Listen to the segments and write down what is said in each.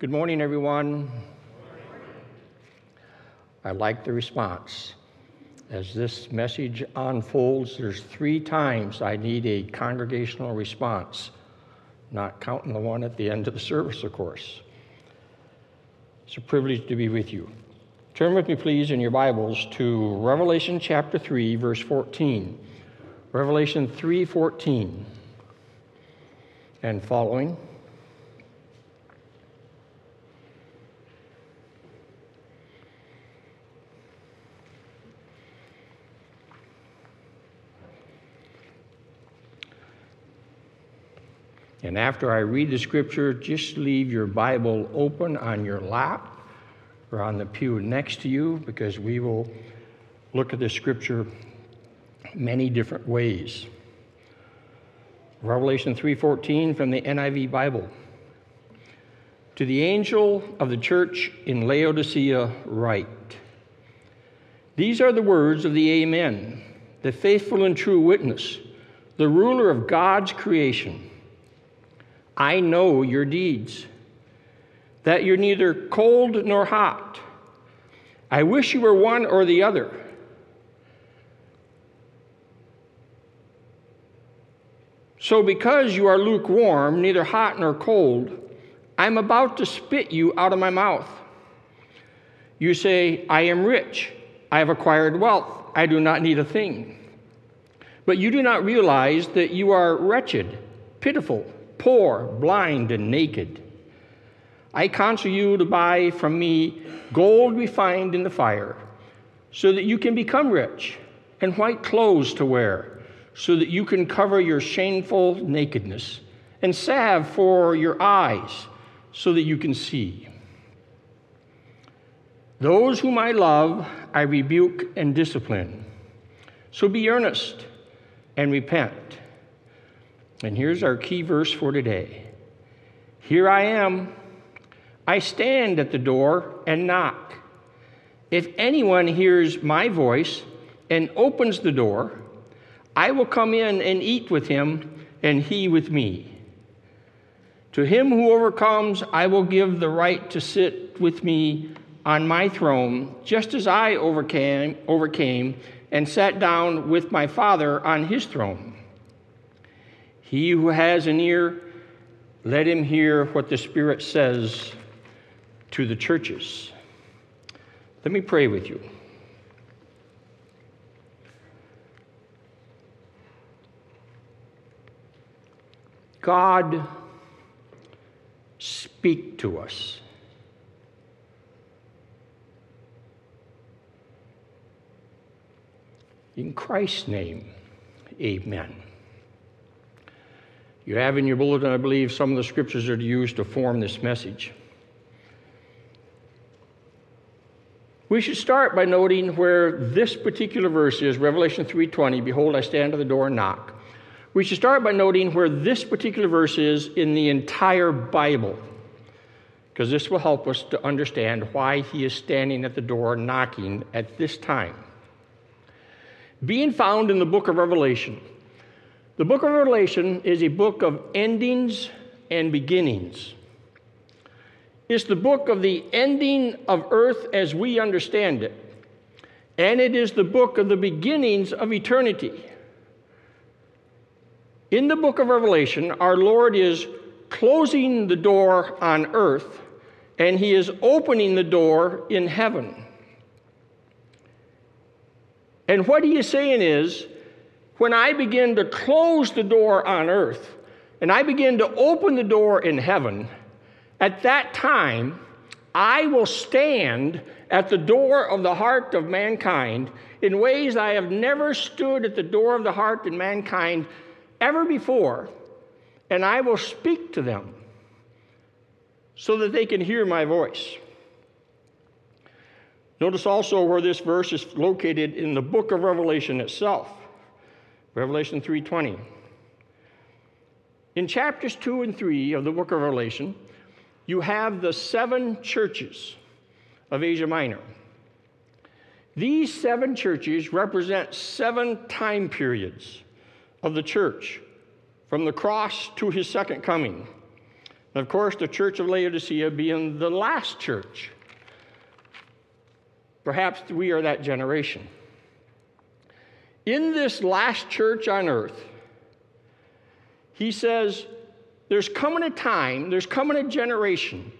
Good morning, everyone. I like the response. As this message unfolds, there's three times I need a congregational response, not counting the one at the end of the service, of course. It's a privilege to be with you. Turn with me, please, in your Bibles to Revelation chapter 3, verse 14. Revelation 3:14 and following. And after I read the scripture, just leave your Bible open on your lap or on the pew next to you because we will look at the scripture many different ways. Revelation 3:14 from the NIV Bible. To the angel of the church in Laodicea write. These are the words of the Amen, the faithful and true witness, the ruler of God's creation. I know your deeds, that you're neither cold nor hot. I wish you were one or the other. So, because you are lukewarm, neither hot nor cold, I'm about to spit you out of my mouth. You say, I am rich, I have acquired wealth, I do not need a thing. But you do not realize that you are wretched, pitiful, poor, blind, and naked. I counsel you to buy from me gold refined in the fire, so that you can become rich, and white clothes to wear, so that you can cover your shameful nakedness, and salve for your eyes, so that you can see. Those whom I love, I rebuke and discipline. So be earnest and repent. And here's our key verse for today Here I am. I stand at the door and knock. If anyone hears my voice and opens the door, I will come in and eat with him, and he with me. To him who overcomes, I will give the right to sit with me on my throne, just as I overcame, overcame and sat down with my Father on his throne. He who has an ear, let him hear what the Spirit says to the churches. Let me pray with you. God, speak to us. In Christ's name, amen. You have in your bulletin, I believe, some of the scriptures that are used to form this message. We should start by noting where this particular verse is, Revelation 3:20, behold I stand at the door and knock. We should start by noting where this particular verse is in the entire Bible, because this will help us to understand why he is standing at the door knocking at this time. Being found in the book of Revelation, the book of Revelation is a book of endings and beginnings. It's the book of the ending of earth as we understand it, and it is the book of the beginnings of eternity. In the book of Revelation, our Lord is closing the door on earth and he is opening the door in heaven. And what he is saying is when I begin to close the door on earth and I begin to open the door in heaven, at that time, I will stand at the door of the heart of mankind in ways I have never stood at the door of the heart of mankind ever before, and I will speak to them so that they can hear my voice. Notice also where this verse is located in the book of Revelation itself. Revelation 3:20. In chapters 2 and 3 of the book of Revelation, you have the seven churches of Asia Minor. These seven churches represent seven time periods of the church from the cross to his second coming. And of course, the church of Laodicea being the last church. Perhaps we are that generation. In this last church on earth, he says, There's coming a time, there's coming a generation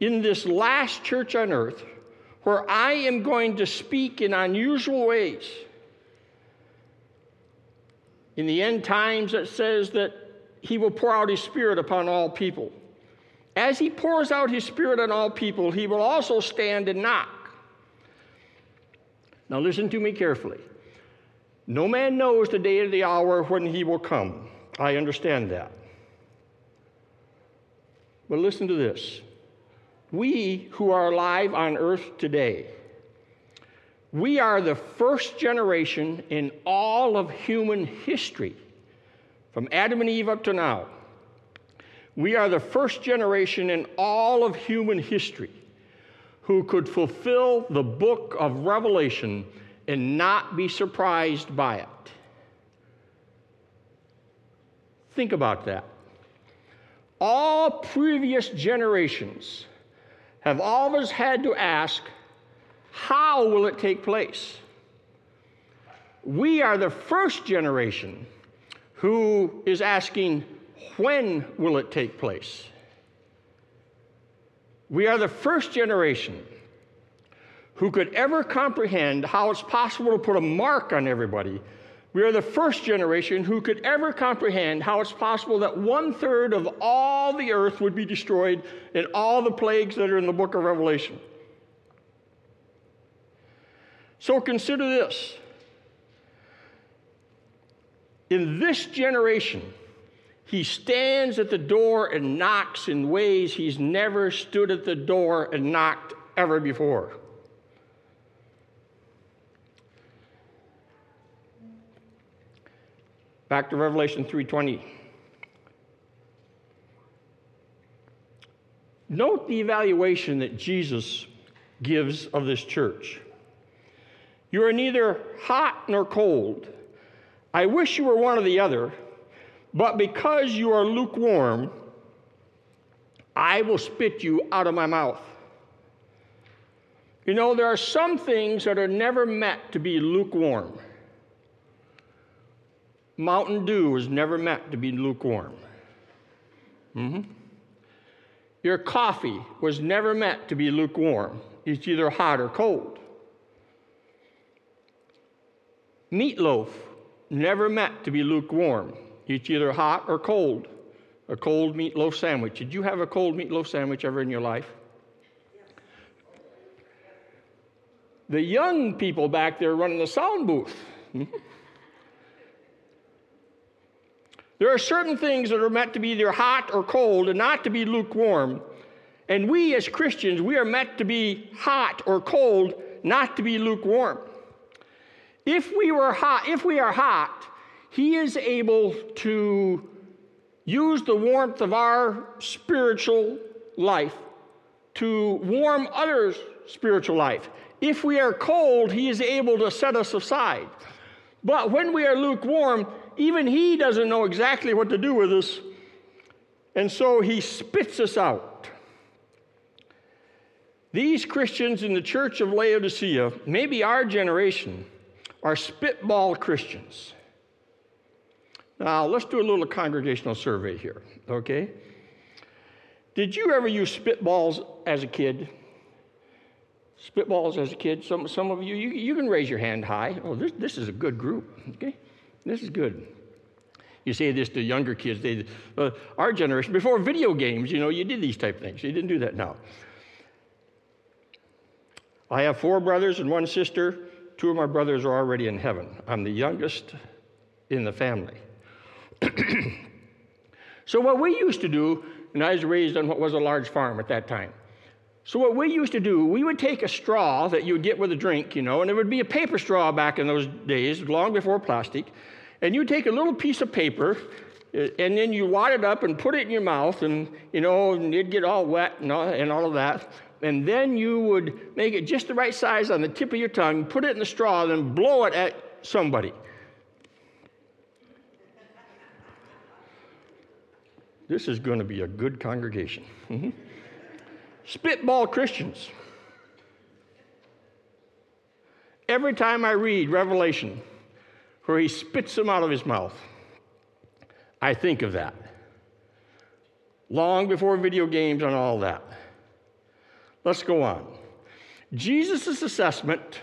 in this last church on earth where I am going to speak in unusual ways. In the end times, it says that he will pour out his spirit upon all people. As he pours out his spirit on all people, he will also stand and knock. Now, listen to me carefully. No man knows the day or the hour when he will come. I understand that. But listen to this we who are alive on earth today, we are the first generation in all of human history, from Adam and Eve up to now. We are the first generation in all of human history who could fulfill the book of Revelation and not be surprised by it. Think about that. All previous generations have always had to ask, how will it take place? We are the first generation who is asking, when will it take place? We are the first generation who could ever comprehend how it's possible to put a mark on everybody. We are the first generation who could ever comprehend how it's possible that one third of all the earth would be destroyed in all the plagues that are in the book of Revelation. So consider this. In this generation, he stands at the door and knocks in ways he's never stood at the door and knocked ever before. Back to Revelation 3:20. Note the evaluation that Jesus gives of this church. You are neither hot nor cold. I wish you were one or the other, but because you are lukewarm, I will spit you out of my mouth. You know, there are some things that are never meant to be lukewarm. Mountain Dew was never meant to be lukewarm. Mm-hmm. Your coffee was never meant to be lukewarm. It's either hot or cold. Meatloaf never meant to be lukewarm. It's either hot or cold. A cold meatloaf sandwich. Did you have a cold meatloaf sandwich ever in your life? The young people back there running the sound booth. Mm-hmm. There are certain things that are meant to be either hot or cold and not to be lukewarm. And we as Christians, we are meant to be hot or cold, not to be lukewarm. If we were hot, if we are hot, he is able to use the warmth of our spiritual life to warm others' spiritual life. If we are cold, he is able to set us aside. But when we are lukewarm, even he doesn't know exactly what to do with us. And so he spits us out. These Christians in the church of Laodicea, maybe our generation, are spitball Christians. Now, let's do a little congregational survey here, okay? Did you ever use spitballs as a kid? Spitballs as a kid? Some, some of you, you, you can raise your hand high. Oh, this, this is a good group, okay? This is good. You say this to younger kids. They, uh, our generation, before video games, you know, you did these type of things. You didn't do that now. I have four brothers and one sister. Two of my brothers are already in heaven. I'm the youngest in the family. so, what we used to do, and I was raised on what was a large farm at that time. So, what we used to do, we would take a straw that you would get with a drink, you know, and it would be a paper straw back in those days, long before plastic. And you would take a little piece of paper, uh, and then you wad it up and put it in your mouth, and, you know, and it'd get all wet and all, and all of that. And then you would make it just the right size on the tip of your tongue, put it in the straw, then blow it at somebody. This is going to be a good congregation. Spitball Christians. Every time I read Revelation, where he spits them out of his mouth, I think of that. Long before video games and all that. Let's go on. Jesus' assessment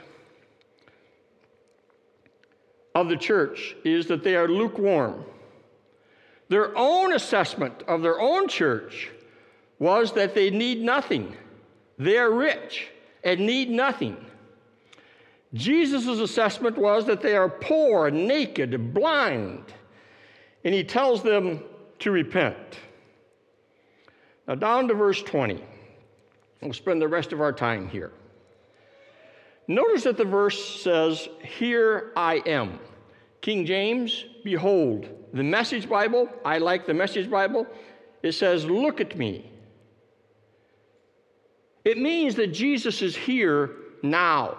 of the church is that they are lukewarm. Their own assessment of their own church was that they need nothing. They are rich and need nothing. Jesus' assessment was that they are poor, naked, blind, and he tells them to repent. Now, down to verse 20. We'll spend the rest of our time here. Notice that the verse says, Here I am. King James, behold. The Message Bible, I like the Message Bible, it says, Look at me. It means that Jesus is here now,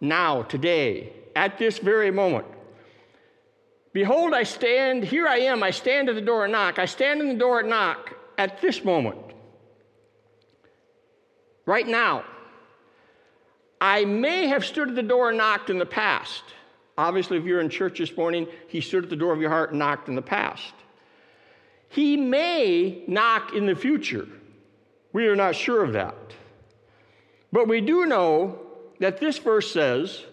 now, today, at this very moment. Behold, I stand, here I am, I stand at the door and knock. I stand in the door and knock at this moment. Right now. I may have stood at the door and knocked in the past. Obviously, if you're in church this morning, he stood at the door of your heart and knocked in the past. He may knock in the future. We are not sure of that. But we do know that this verse says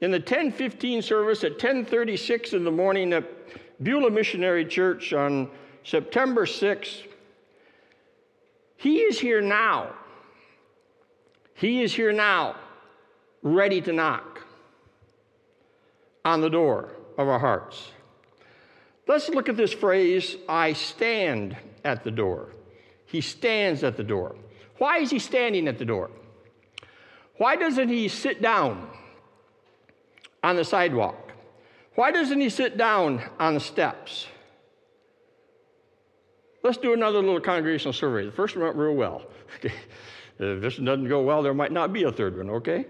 in the 1015 service at 1036 in the morning at Beulah Missionary Church on September 6th, he is here now. He is here now ready to knock on the door of our hearts. Let's look at this phrase I stand at the door. He stands at the door. Why is he standing at the door? Why doesn't he sit down on the sidewalk? Why doesn't he sit down on the steps? Let's do another little congregational survey. The first one went real well. if this doesn't go well, there might not be a third one, okay?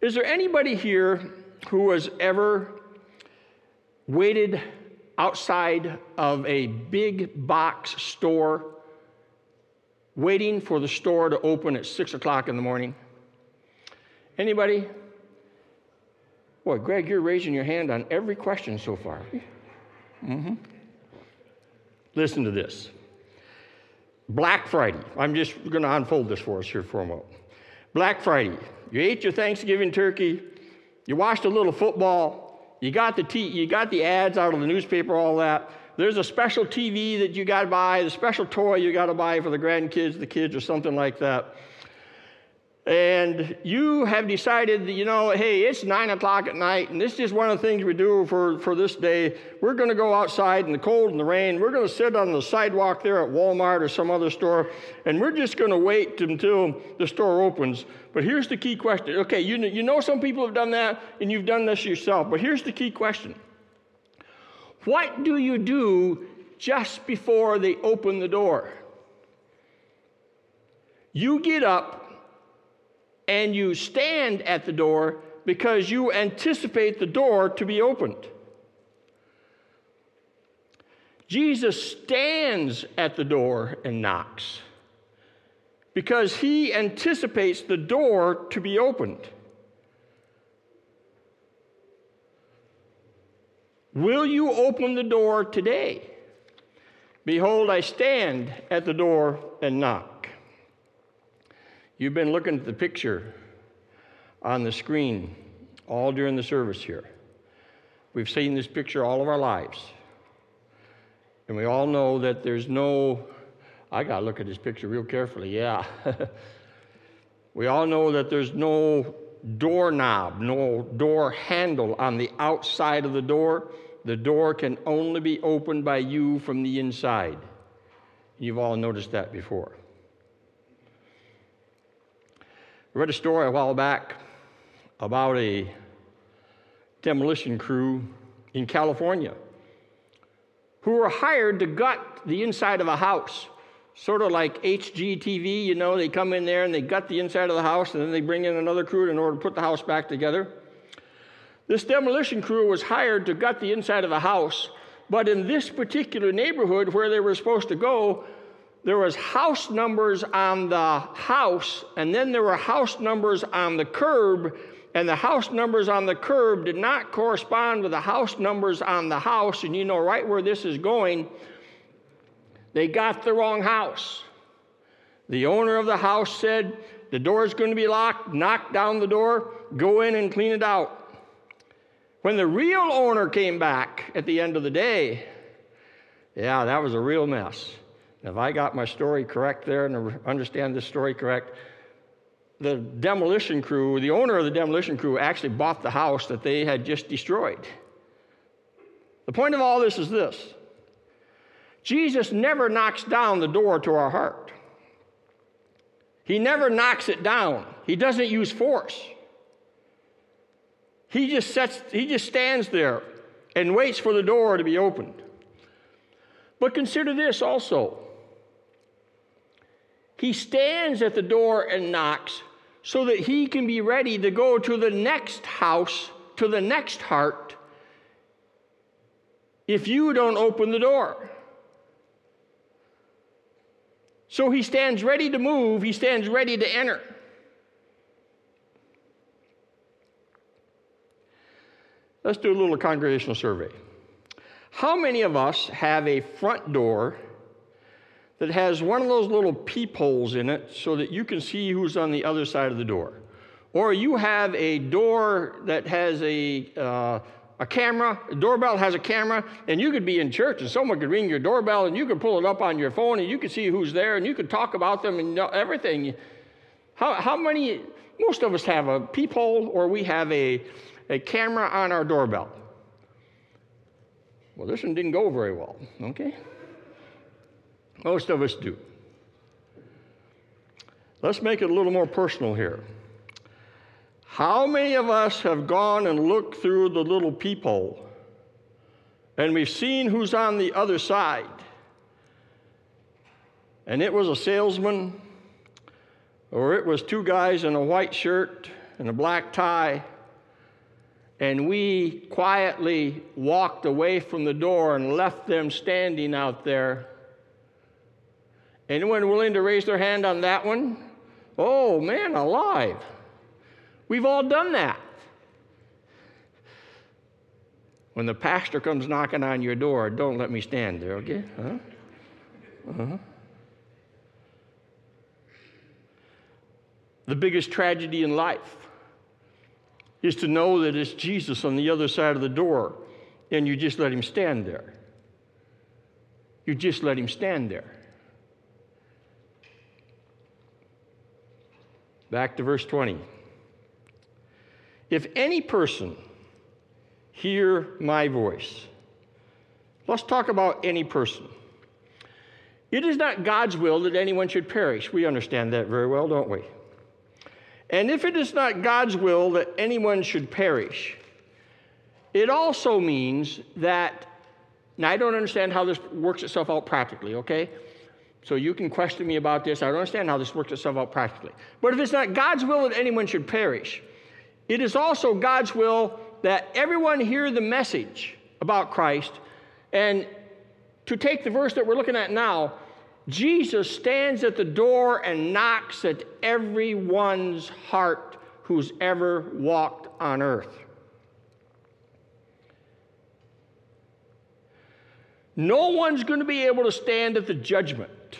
Is there anybody here who has ever waited outside of a big box store waiting for the store to open at six o'clock in the morning? Anybody? Boy, Greg, you're raising your hand on every question so far. Mm-hmm. Listen to this. Black Friday. I'm just going to unfold this for us here for a moment. Black Friday. You ate your Thanksgiving turkey. You watched a little football. You got the t- you got the ads out of the newspaper, all that. There's a special TV that you got to buy, the special toy you got to buy for the grandkids, the kids, or something like that and you have decided that, you know, hey, it's nine o'clock at night, and this is one of the things we do for, for this day. We're going to go outside in the cold and the rain. We're going to sit on the sidewalk there at Walmart or some other store, and we're just going to wait until the store opens. But here's the key question. Okay, you you know some people have done that, and you've done this yourself, but here's the key question What do you do just before they open the door? You get up and you stand at the door because you anticipate the door to be opened. Jesus stands at the door and knocks because he anticipates the door to be opened. Will you open the door today? Behold, I stand at the door and knock. You've been looking at the picture on the screen all during the service here. We've seen this picture all of our lives. And we all know that there's no, I got to look at this picture real carefully, yeah. we all know that there's no doorknob, no door handle on the outside of the door. The door can only be opened by you from the inside. You've all noticed that before. I read a story a while back about a demolition crew in California who were hired to gut the inside of a house. Sort of like HGTV, you know, they come in there and they gut the inside of the house and then they bring in another crew in order to put the house back together. This demolition crew was hired to gut the inside of the house But in this particular neighborhood where they were supposed to go, there was house numbers on the house, and then there were house numbers on the curb, and the house numbers on the curb did not correspond with the house numbers on the house, and you know right where this is going. They got the wrong house. The owner of the house said, The door is going to be locked, knock down the door, go in and clean it out. When the real owner came back at the end of the day, yeah, that was a real mess. If I got my story correct there and understand this story correct, the demolition crew, the owner of the demolition crew, actually bought the house that they had just destroyed. The point of all this is this Jesus never knocks down the door to our heart, He never knocks it down, He doesn't use force. He just sets, he just stands there and waits for the door to be opened. But consider this also. He stands at the door and knocks so that he can be ready to go to the next house, to the next heart, if you don't open the door. So he stands ready to move, he stands ready to enter. Let's do a little congregational survey. How many of us have a front door that has one of those little peepholes in it so that you can see who's on the other side of the door? Or you have a door that has a, uh, a camera, a doorbell has a camera, and you could be in church and someone could ring your doorbell and you could pull it up on your phone and you could see who's there and you could talk about them and everything. How, how many, most of us have a peephole or we have a, a camera on our doorbell. Well, this one didn't go very well, okay? Most of us do. Let's make it a little more personal here. How many of us have gone and looked through the little peephole and we've seen who's on the other side? And it was a salesman, or it was two guys in a white shirt and a black tie and we quietly walked away from the door and left them standing out there. Anyone willing to raise their hand on that one? Oh, man, alive. We've all done that. When the pastor comes knocking on your door, don't let me stand there, okay? Huh? Uh-huh. The biggest tragedy in life is to know that it's Jesus on the other side of the door and you just let him stand there. You just let him stand there. Back to verse 20. If any person hear my voice, let's talk about any person. It is not God's will that anyone should perish. We understand that very well, don't we? And if it is not God's will that anyone should perish, it also means that, now I don't understand how this works itself out practically, okay? So you can question me about this. I don't understand how this works itself out practically. But if it's not God's will that anyone should perish, it is also God's will that everyone hear the message about Christ. And to take the verse that we're looking at now, Jesus stands at the door and knocks at everyone's heart who's ever walked on earth. No one's going to be able to stand at the judgment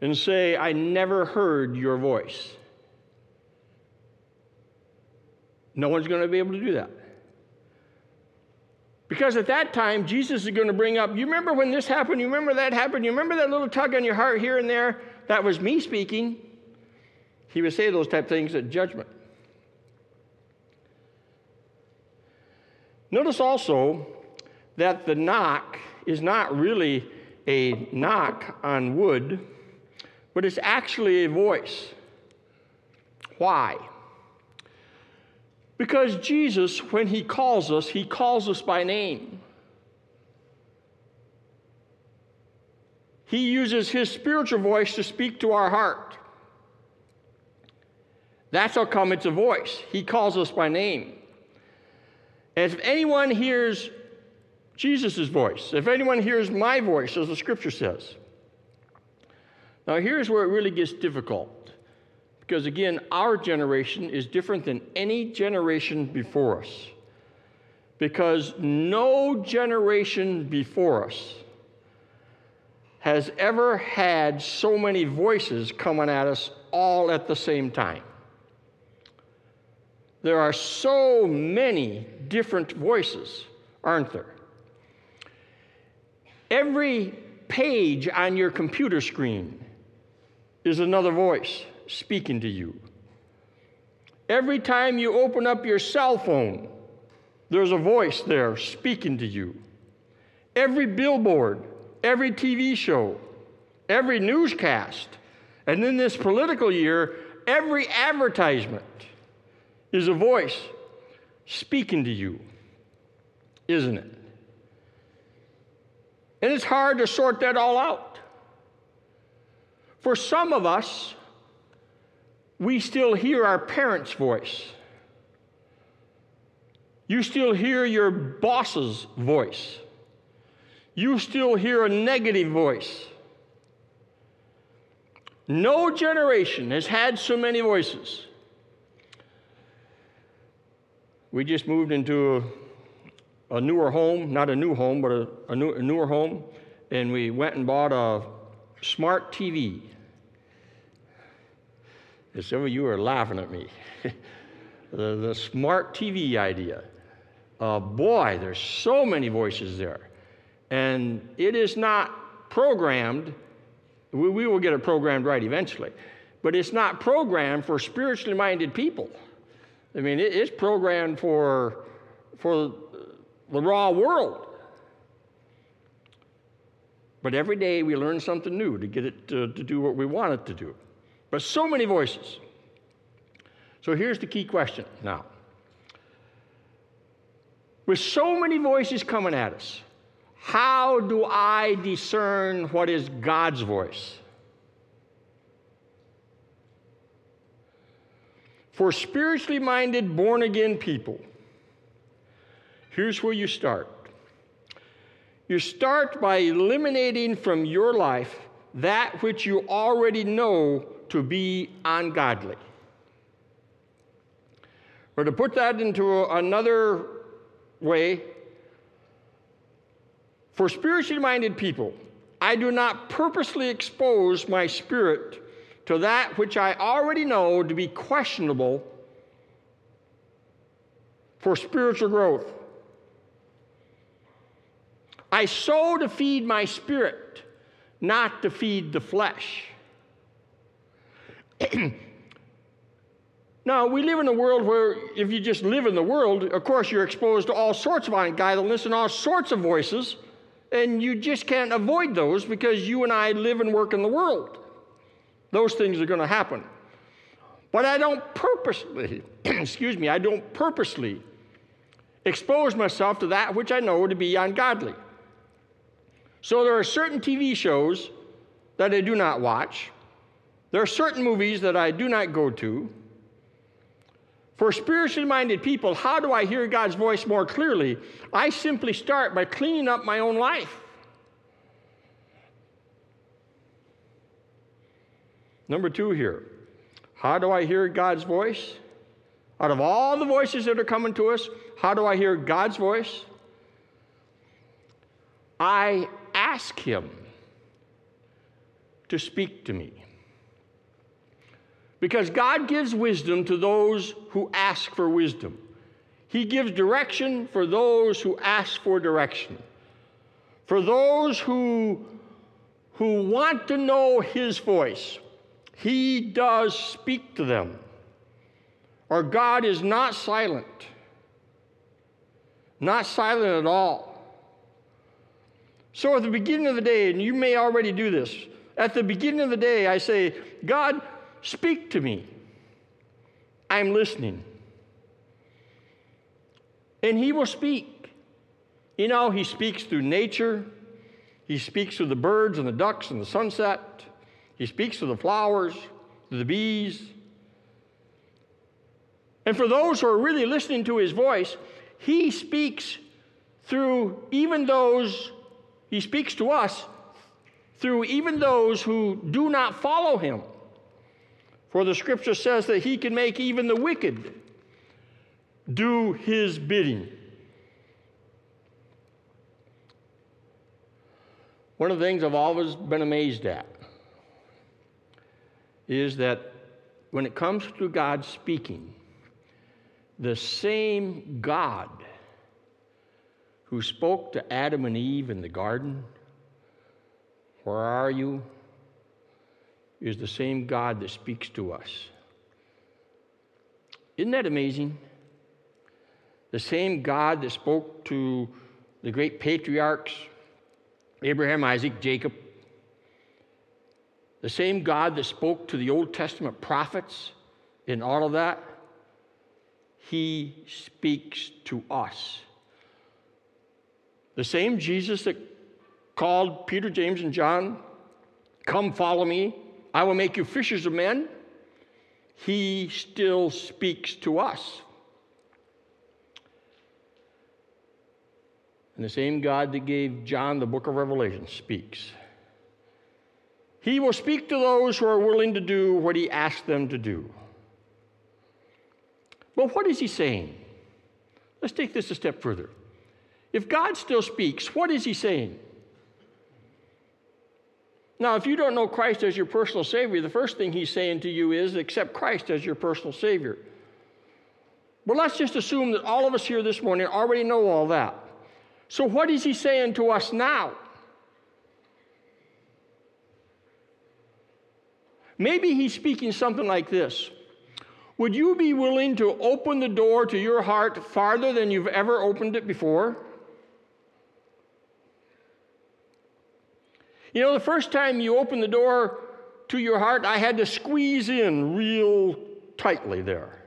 and say, I never heard your voice. No one's going to be able to do that. Because at that time, Jesus is going to bring up, you remember when this happened? You remember that happened? You remember that little tug on your heart here and there? That was me speaking. He would say those type things at judgment. Notice also that the knock is not really a knock on wood, but it's actually a voice. Why? Because Jesus, when he calls us, he calls us by name. He uses his spiritual voice to speak to our heart. That's how come it's a voice. He calls us by name. And if anyone hears Jesus' voice. If anyone hears my voice, as the scripture says. Now, here's where it really gets difficult. Because again, our generation is different than any generation before us. Because no generation before us has ever had so many voices coming at us all at the same time. There are so many different voices, aren't there? Every page on your computer screen is another voice speaking to you. Every time you open up your cell phone, there's a voice there speaking to you. Every billboard, every TV show, every newscast, and in this political year, every advertisement is a voice speaking to you, isn't it? And it's hard to sort that all out. For some of us, we still hear our parents' voice. You still hear your boss's voice. You still hear a negative voice. No generation has had so many voices. We just moved into a, a newer home, not a new home, but a, a, new, a newer home, and we went and bought a smart TV. And some of you are laughing at me. the, the, smart TV idea. Uh, boy, there's so many voices there. And it is not programmed, we, we will get it programmed right eventually, but it's not programmed for spiritually minded people. I mean, it, it's programmed for, for the raw world. But every day we learn something new to get it to, to do what we want it to do. But so many voices. So here's the key question now. With so many voices coming at us, how do I discern what is God's voice? For spiritually minded, born again people, here's where you start. You start by eliminating from your life that which you already know to be ungodly. Or to put that into another way, for spiritually minded people, I do not purposely expose my spirit to that which I already know to be questionable for spiritual growth. I sow to feed my spirit, not to feed the flesh. now, we live in a world where if you just live in the world, of course, you're exposed to all sorts of ungodliness and all sorts of voices, and you just can't avoid those because you and I live and work in the world. Those things are going to happen. But I don't purposely, excuse me, I don't purposely expose myself to that which I know to be ungodly. So there are certain TV shows that I do not watch. There are certain movies that I do not go to. For spiritually minded people, how do I hear God's voice more clearly? I simply start by cleaning up my own life. Number two here. How do I hear God's voice? Out of all the voices that are coming to us, how do I hear God's voice? I ask Him to speak to me. Because God gives wisdom to those who ask for wisdom. He gives direction for those who ask for direction. For those who, who want to know His voice, he does speak to them. Our God is not silent, not silent at all. So at the beginning of the day, and you may already do this, at the beginning of the day, I say, God, speak to me. I'm listening. And He will speak. You know, He speaks through nature, He speaks through the birds and the ducks and the sunset. He speaks to the flowers, to the bees. And for those who are really listening to his voice, he speaks through even those, he speaks to us through even those who do not follow him. For the scripture says that he can make even the wicked do his bidding. One of the things I've always been amazed at is that when it comes to God speaking, the same God who spoke to Adam and Eve in the garden, Where are you? Is the same God that speaks to us. Isn't that amazing? The same God that spoke to the great patriarchs, Abraham, Isaac, Jacob, the same God that spoke to the Old Testament prophets in all of that, he speaks to us. The same Jesus that called Peter, James, and John, Come follow me, I will make you fishers of men, he still speaks to us. And the same God that gave John the book of Revelation speaks. He will speak to those who are willing to do what he asks them to do. But what is he saying? Let's take this a step further. If God still speaks, what is he saying? Now, if you don't know Christ as your personal Savior, the first thing he's saying to you is accept Christ as your personal Savior. But let's just assume that all of us here this morning already know all that. So, what is he saying to us now? Maybe he's speaking something like this Would you be willing to open the door to your heart farther than you've ever opened it before? You know, the first time you opened the door to your heart, I had to squeeze in real tightly there.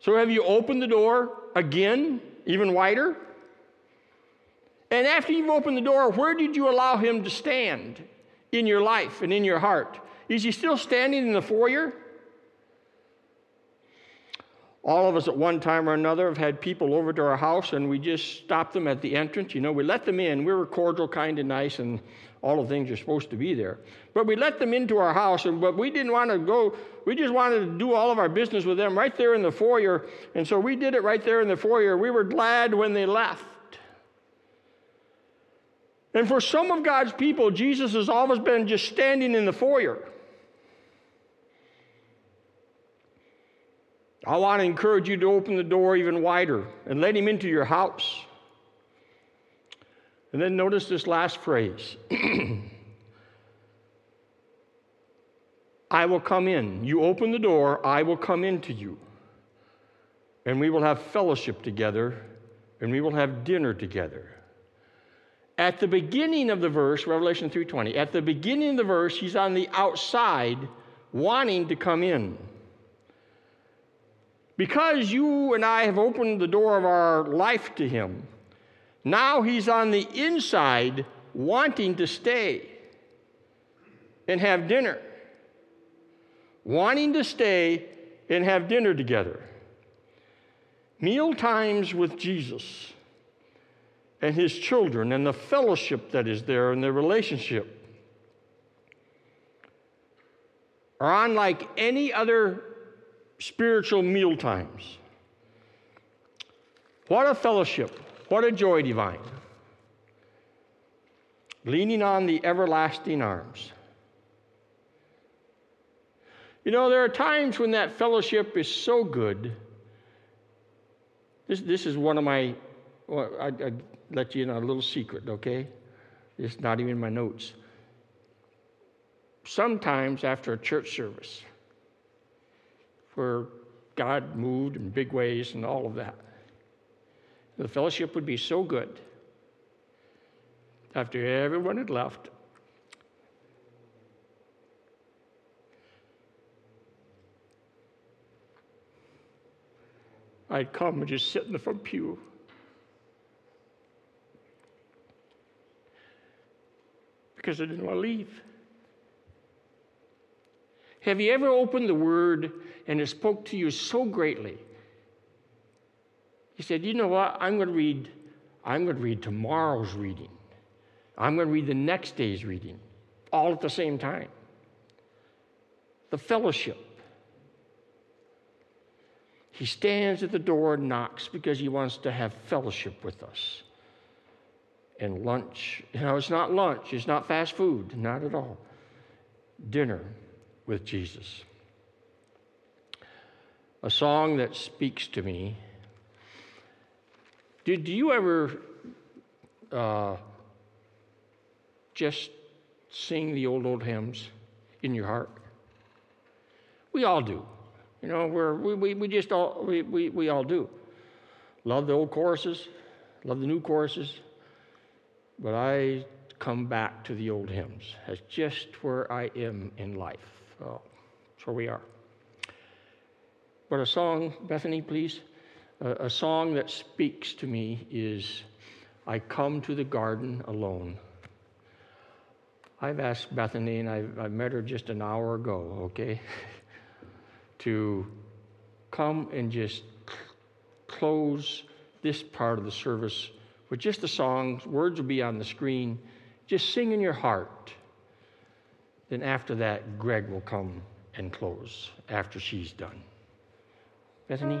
So, have you opened the door again, even wider? And after you've opened the door, where did you allow him to stand? in your life and in your heart? Is he still standing in the foyer? All of us at one time or another have had people over to our house and we just stopped them at the entrance. You know, we let them in. We were cordial, kind, and nice, and all the things are supposed to be there. But we let them into our house, and but we didn't want to go. We just wanted to do all of our business with them right there in the foyer, and so we did it right there in the foyer. We were glad when they left. And for some of God's people, Jesus has always been just standing in the foyer. I want to encourage you to open the door even wider and let him into your house. And then notice this last phrase I will come in. You open the door, I will come into you. And we will have fellowship together, and we will have dinner together. At the beginning of the verse, Revelation 3:20, at the beginning of the verse, he's on the outside wanting to come in. Because you and I have opened the door of our life to him, now he's on the inside wanting to stay and have dinner. Wanting to stay and have dinner together. Meal times with Jesus and his children and the fellowship that is there and the relationship are unlike any other spiritual meal times. What a fellowship, what a joy divine. Leaning on the everlasting arms. You know, there are times when that fellowship is so good. This, this is one of my, well, I, I let you in on a little secret, okay? It's not even in my notes. Sometimes after a church service, where God moved in big ways and all of that, the fellowship would be so good. After everyone had left, I'd come and just sit in the front pew. because I didn't want to leave. Have you ever opened the Word and it spoke to you so greatly He said, You know what? I'm going to read, I'm going to read tomorrow's reading. I'm going to read the next day's reading, all at the same time. The fellowship. He stands at the door and knocks because he wants to have fellowship with us. And lunch, you know, it's not lunch, it's not fast food, not at all. Dinner with Jesus. A song that speaks to me. Did you ever uh, just sing the old, old hymns in your heart? We all do. You know, we're, we, we, we just all, we, we, we all do. Love the old choruses, love the new choruses, but I come back to the old hymns as just where I am in life. Uh, oh, that's where we are. But a song, Bethany, please. A, a song that speaks to me is I Come to the Garden Alone. I've asked Bethany, and I've, I met her just an hour ago, okay, to come and just close this part of the service with just the songs. Words will be on the screen. Just sing in your heart. Then after that, Greg will come and close after she's done. Bethany?